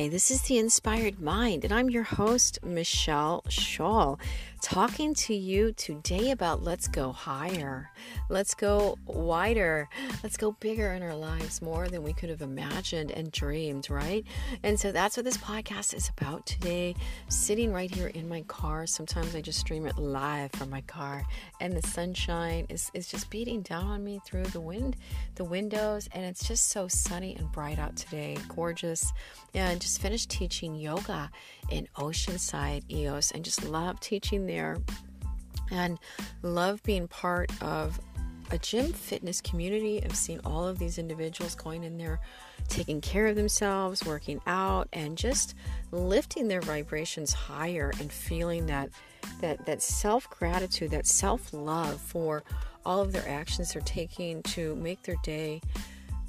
Hi, this is the Inspired Mind, and I'm your host, Machel Shull, talking to you today about let's go higher, let's go wider, let's go bigger in our lives more than we could have imagined and dreamed, right? And so that's what this podcast is about today. Sitting right here in my car, sometimes I just stream it live from my car, and the sunshine is, is just beating down on me through the wind, the windows, and it's just so sunny and bright out today, gorgeous and just finished teaching yoga in Oceanside EOS and just love teaching there and love being part of a gym fitness community. I've seen all of these individuals going in there, taking care of themselves, working out, and just lifting their vibrations higher and feeling that that that self gratitude, that self love for all of their actions they're taking to make their day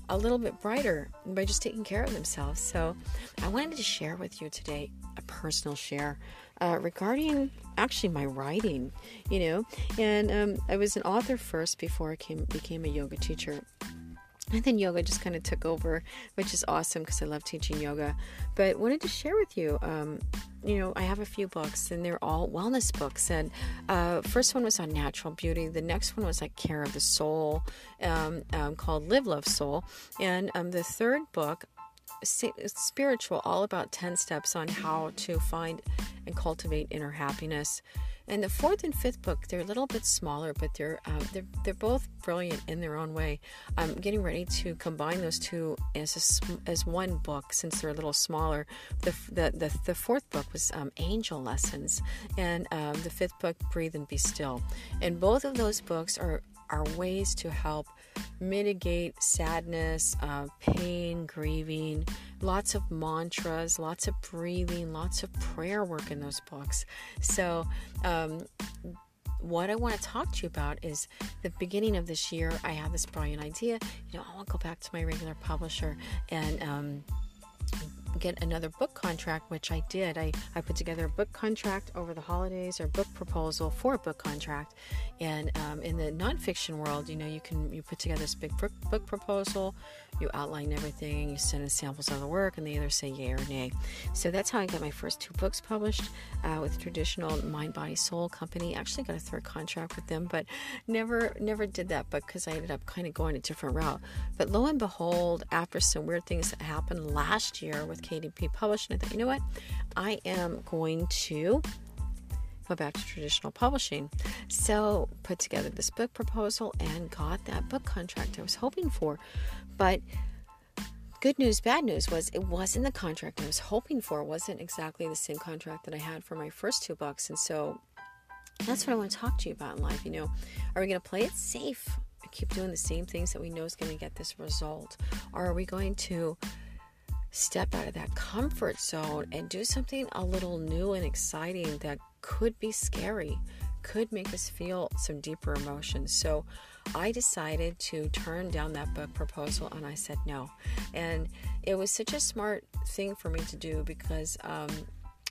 a little bit brighter by just taking care of themselves. So, I wanted to share with you today a personal share uh, regarding actually my writing, you know. And um, I was an author first before I came, became a yoga teacher. And then yoga just kind of took over, which is awesome because I love teaching yoga. But wanted to share with you, um, you know, I have a few books and they're all wellness books. And uh, first one was on natural beauty. The next one was like care of the soul, um, um, called Live Love Soul. And um, the third book spiritual, all about 10 steps on how to find and cultivate inner happiness. And the fourth and fifth book, they're a little bit smaller, but they're um, they're they're both brilliant in their own way. I'm getting ready to combine those two as a, as one book since they're a little smaller. The the the, the fourth book was um, Angel Lessons, and um, the fifth book, Breathe and Be Still. And both of those books are are ways to help mitigate sadness, uh, pain, grieving, lots of mantras, lots of breathing, lots of prayer work in those books. So, um, what I want to talk to you about is the beginning of this year. I had this brilliant idea. You know, I want to go back to my regular publisher and um, get another book contract, which I did. I, I put together a book contract over the holidays or book proposal for a book contract. And um, in the nonfiction world, you know, you can you put together this big book, book proposal, you outline everything, you send in samples of the work, and they either say yay or nay. So that's how I got my first two books published uh, with traditional Mind Body Soul company. Actually got a third contract with them, but never never did that book because I ended up kind of going a different route. But lo and behold, after some weird things that happened last year with KDP Publishing, I thought, you know what? I am going to go back to traditional publishing. So, put together this book proposal and got that book contract I was hoping for. But good news, bad news was it wasn't the contract I was hoping for. It wasn't exactly the same contract that I had for my first two books. And so, that's what I want to talk to you about in life. You know, are we going to play it safe? Keep doing the same things that we know is going to get this result? Or are we going to step out of that comfort zone and do something a little new and exciting that could be scary, could make us feel some deeper emotions. So I decided to turn down that book proposal and I said no. And it was such a smart thing for me to do because um,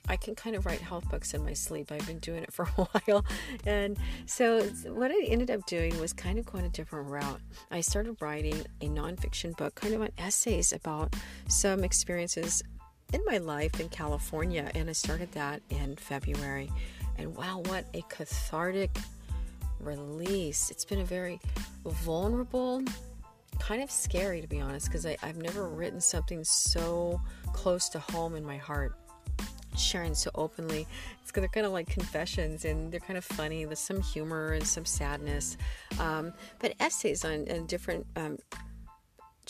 I can kind of write health books in my sleep. I've been doing it for a while. And so, what I ended up doing was kind of going a different route. I started writing a nonfiction book, kind of an essays about some experiences in my life in California. And I started that in February. And wow, what a cathartic release! It's been a very vulnerable, kind of scary to be honest, because I've never written something so close to home in my heart sharing so openly. It's they're kind of like confessions, and they're kind of funny. There's some humor and some sadness, um, but essays on, on different um,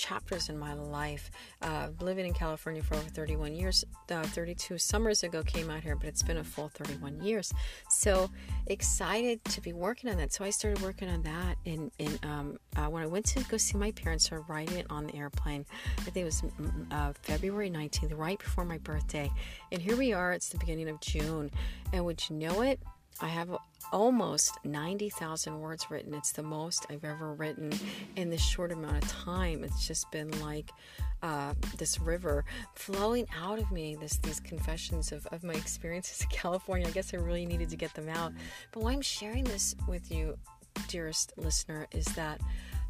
chapters in my life. Uh, living in California for over 31 years, uh, 32 summers ago came out here, but it's been a full 31 years. So excited to be working on that. So I started working on that in um, uh, when I went to go see my parents, or writing it on the airplane. I think it was mm, mm, uh, February 19th, right before my birthday. And here we are, it's the beginning of June. And would you know it? I have almost 90,000 words written. It's the most I've ever written in this short amount of time. It's just been like uh, this river flowing out of me, this these confessions of, of my experiences in California. I guess I really needed to get them out. But why I'm sharing this with you, dearest listener, is that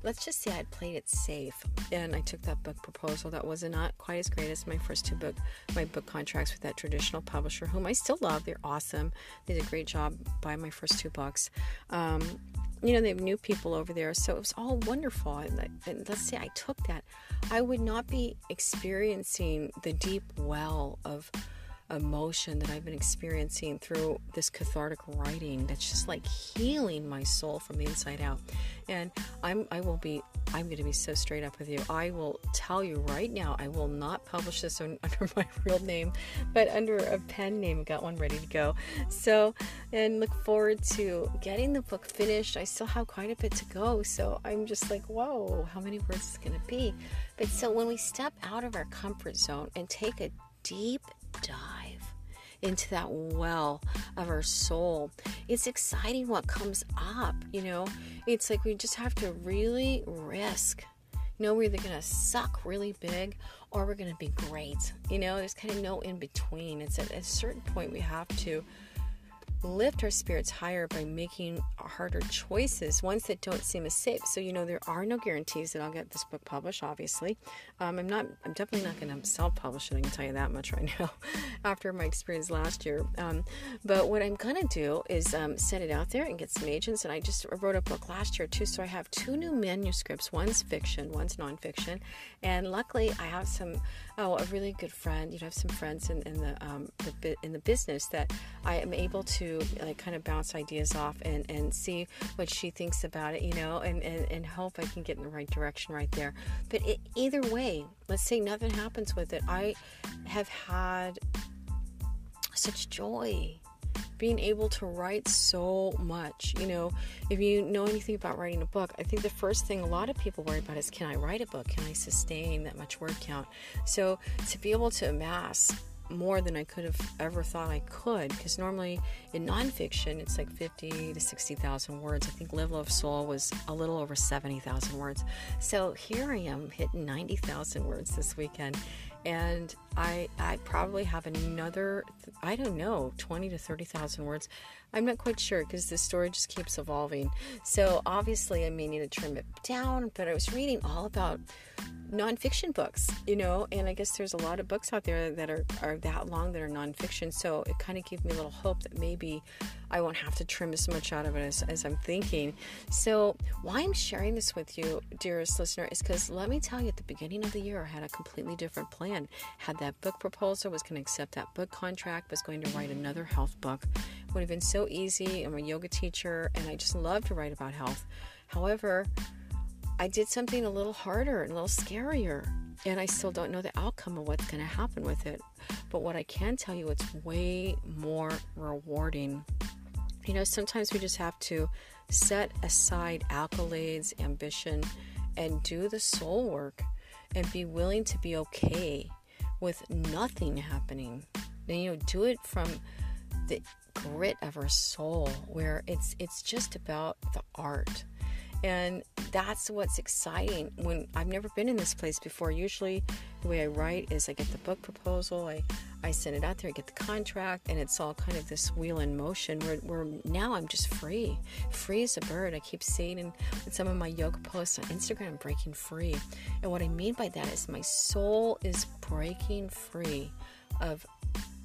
let's just say I played it safe and I took that book proposal. That was not quite as great as my first two book my book contracts with that traditional publisher whom I still love. They're awesome. They did a great job by my first two books. Um, you know they have new people over there so it was all wonderful. And, and let's say I took that I would not be experiencing the deep well of emotion that I've been experiencing through this cathartic writing that's just like healing my soul from the inside out. And I'm I will be I'm going to be so straight up with you. I will tell you right now I will not publish this under my real name, but under a pen name. Got one ready to go. So, and look forward to getting the book finished. I still have quite a bit to go, so I'm just like, whoa, how many words is going to be? But so when we step out of our comfort zone and take a deep dive into that well of our soul. It's exciting what comes up, you know. It's like we just have to really risk. You know, we're either going to suck really big or we're going to be great. You know, there's kind of no in between. It's at a certain point we have to lift our spirits higher by making harder choices, ones that don't seem as safe. So, you know, there are no guarantees that I'll get this book published, obviously. Um, I'm not, I'm definitely not going to self publish it, I can tell you that much right now, after my experience last year. Um, but what I'm going to do is um, set it out there and get some agents. And I just wrote a book last year too, so I have two new manuscripts one's fiction, one's nonfiction. And luckily, I have some, oh, a really good friend, you know, I have some friends in, in the, um, the, in the business that I am able to like kind of bounce ideas off and, and see what she thinks about it, you know, and, and, and hope I can get in the right direction right there. But it, either way, let's say nothing happens with it. I have had such joy being able to write so much. You know, if you know anything about writing a book, I think the first thing a lot of people worry about is can I write a book? Can I sustain that much word count? So to be able to amass more than I could have ever thought I could. Because normally in nonfiction, it's like 50 to 60,000 words. I think Live, Love, Soul was a little over 70,000 words. So here I am hitting 90,000 words this weekend. And I, I probably have another, I don't know, 20 to 30,000 words. I'm not quite sure because the story just keeps evolving. So obviously, I may need to trim it down, but I was reading all about nonfiction books, you know, and I guess there's a lot of books out there that are, are that long that are nonfiction. So it kind of gave me a little hope that maybe I won't have to trim as much out of it as, as I'm thinking. So, why I'm sharing this with you, dearest listener, is because let me tell you, at the beginning of the year, I had a completely different plan. Had that book proposal, was going to accept that book contract, was going to write another health book. Would have been so easy. I'm a yoga teacher and I just love to write about health. However, I did something a little harder and a little scarier, and I still don't know the outcome of what's going to happen with it. But what I can tell you, it's way more rewarding. You know, sometimes we just have to set aside accolades, ambition, and do the soul work and be willing to be okay with nothing happening. And, you know, do it from the grit of our soul where it's it's just about the art and that's what's exciting when I've never been in this place before. Usually, the way I write is I get the book proposal, I, I send it out there, I get the contract, and it's all kind of this wheel in motion where, where now I'm just free. Free as a bird. I keep saying in, in some of my yoga posts on Instagram, I'm breaking free. And what I mean by that is my soul is breaking free of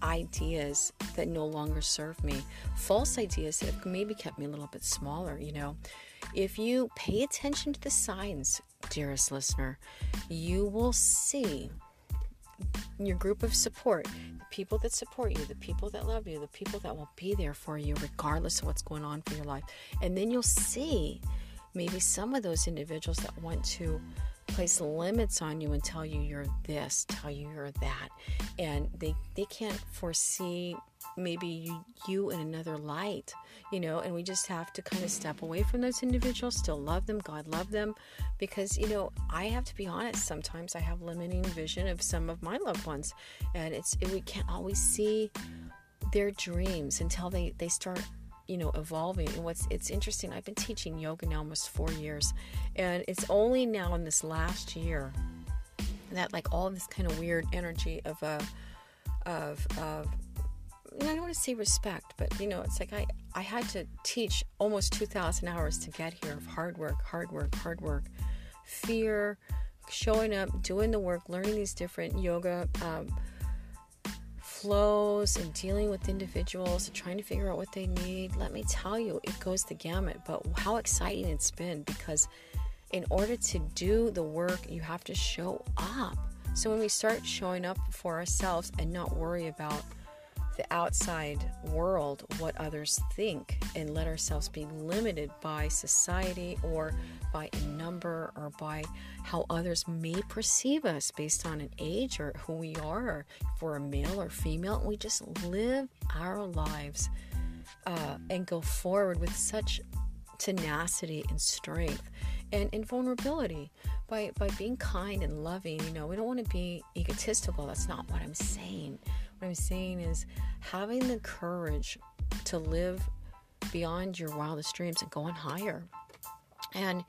ideas that no longer serve me, false ideas that have maybe kept me a little bit smaller, you know. If you pay attention to the signs, dearest listener, you will see your group of support, the people that support you, the people that love you, the people that will be there for you regardless of what's going on for your life. And then you'll see maybe some of those individuals that want to place limits on you and tell you you're this, tell you you're that. And they they can't foresee maybe you, you in another light, you know, and we just have to kind of step away from those individuals, still love them, God love them, because, you know, I have to be honest, sometimes I have limiting vision of some of my loved ones, and it's, we can't always see their dreams until they, they start you know evolving. And what's it's interesting i've been teaching yoga now almost four years and it's only now in this last year that like all this kind of weird energy of a uh, of of I don't want to say respect, but you know, it's like I, I had to teach almost 2,000 hours to get here of hard work, hard work, hard work, fear, showing up, doing the work, learning these different yoga um, flows and dealing with individuals and trying to figure out what they need. Let me tell you, it goes the gamut, but how exciting it's been because in order to do the work, you have to show up. So when we start showing up for ourselves and not worry about the outside world what others think and let ourselves be limited by society or by a number or by how others may perceive us based on an age or who we are. Or if we're a male or female we just live our lives uh, and go forward with such tenacity and strength and, and vulnerability. By, by being kind and loving you know we don't want to be egotistical. That's not what i'm saying. What I'm saying is having the courage to live beyond your wildest dreams and going higher. And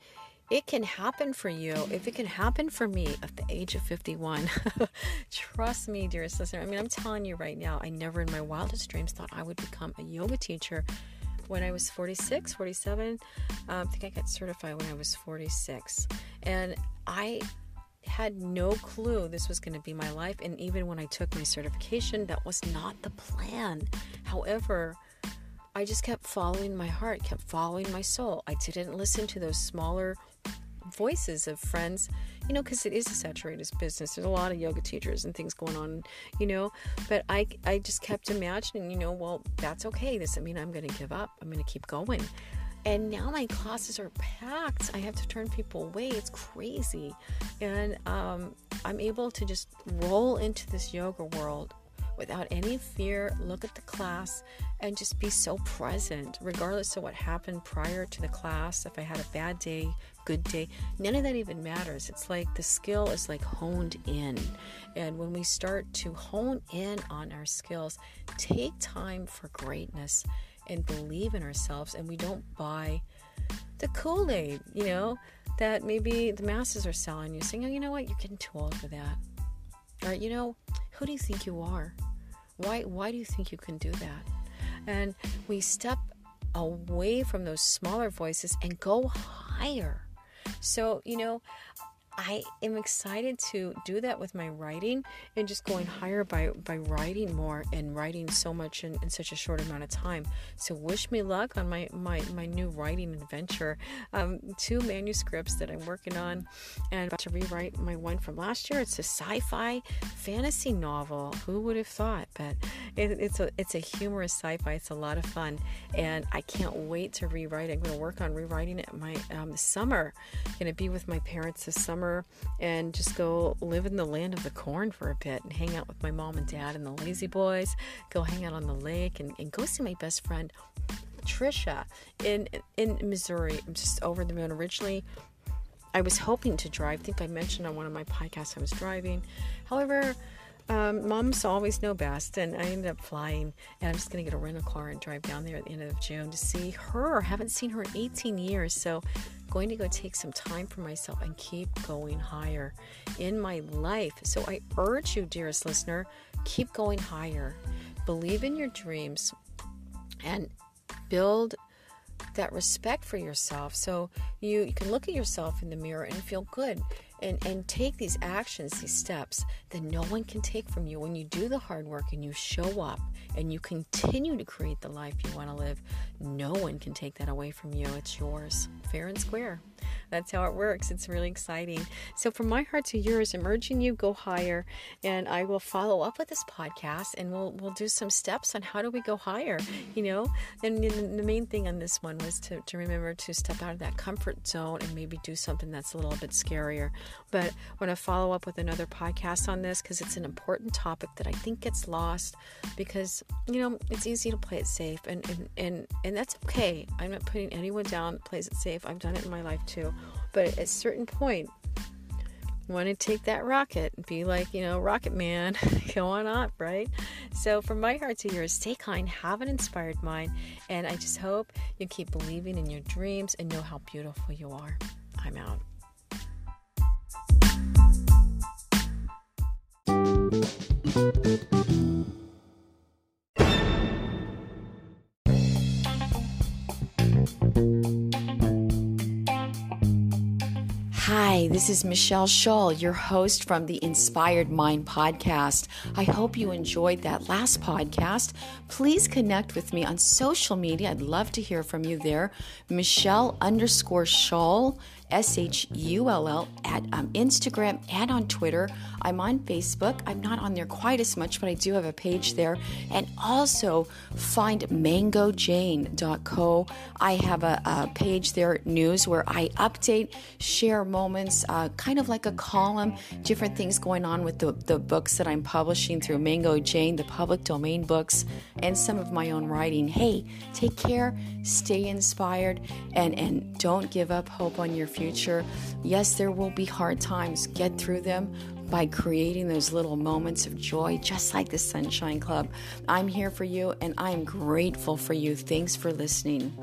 it can happen for you if it can happen for me at the age of 51 trust me dearest listener i mean i'm telling you right now i never in my wildest dreams thought i would become a yoga teacher when i was 46 47 um, i think i got certified when i was 46 and i had no clue this was going to be my life. And even when I took my certification, that was not the plan. However, I just kept following my heart, kept following my soul. I didn't listen to those smaller voices of friends, you know, because it is a saturated business. There's a lot of yoga teachers and things going on, you know. But I, I just kept imagining, you know, well, that's okay. This doesn't mean I'm going to give up. I'm going to keep going. And now my classes are packed. I have to turn people away. It's crazy. And um, I'm able to just roll into this yoga world without any fear, look at the class, and just be so present, regardless of what happened prior to the class. If I had a bad day, good day, none of that even matters. It's like the skill is like honed in. And when we start to hone in on our skills, take time for greatness and believe in ourselves and we don't buy the Kool Aid, you know, that maybe the masses are selling you, saying, oh, you know what, you're getting too old for that. Or, you know, who do you think you are? Why, why do you think you can do that? And we step away from those smaller voices and go higher. So, you know, I am excited to do that with my writing and just going higher by, by writing more and writing so much in, in such a short amount of time. So wish me luck on my, my, my new writing adventure. Um, two manuscripts that I'm working on and about to rewrite my one from last year. It's a sci-fi fantasy novel. Who would have thought? But it, it's a it's a humorous sci-fi. It's a lot of fun, and I can't wait to rewrite. I'm going to work on rewriting it my um, summer. I'm going to be with my parents this summer summer and just go live in the land of the corn for a bit and hang out with my mom and dad and the lazy boys, go hang out on the lake and, and go see my best friend Trisha in in Missouri. I'm just over the moon. Originally, I was hoping to drive. I think I mentioned on one of my podcasts I was driving. However, um, moms always know best, and I ended up flying. And I'm just going to get a rental car and drive down there at the end of June to see her. I haven't seen her in 18 years, so going to go take some time for myself and keep going higher in my life. So I urge you, dearest listener, keep going higher. Believe in your dreams and build that respect for yourself so you, you can look at yourself in the mirror and feel good and, and take these actions, these steps that no one can take from you. When you do the hard work and you show up and you continue to create the life you want to live, no one can take that away from you. It's yours, fair and square. That's how it works. It's really exciting. So, from my heart to yours, I'm urging you go higher, and I will follow up with this podcast, and we'll we'll do some steps on how do we go higher. You know, and the main thing on this one was to to remember to step out of that comfort zone and maybe do something that's a little bit scarier. But I want to follow up with another podcast on this because it's an important topic that I think gets lost because you know it's easy to play it safe, and and and, and that's okay. I'm not putting anyone down plays it safe. I've done it in my life too. But at a certain point, want to take that rocket and be like, you know, Rocket Man, go on up, right? So, from my heart to yours, stay kind, have an inspired mind, and I just hope you keep believing in your dreams and know how beautiful you are. I'm out. Hi, this is Machel Shull, your host from the Inspired Mind podcast. I hope you enjoyed that last podcast. Please connect with me on social media. I'd love to hear from you there. Machel underscore Shull S H U L L, at um, Instagram and on Twitter. I'm on Facebook. I'm not on there quite as much, but I do have a page there. And also find mangojane.co. I have a, a page there, news, where I update, share moments, uh, kind of like a column, different things going on with the, the books that I'm publishing through Mango Jane, the public domain books, and some of my own writing. Hey, take care, stay inspired, and, and don't give up hope on your future future. Yes, there will be hard times. Get through them by creating those little moments of joy, just like the Sunshine Club. I'm here for you and I'm grateful for you. Thanks for listening.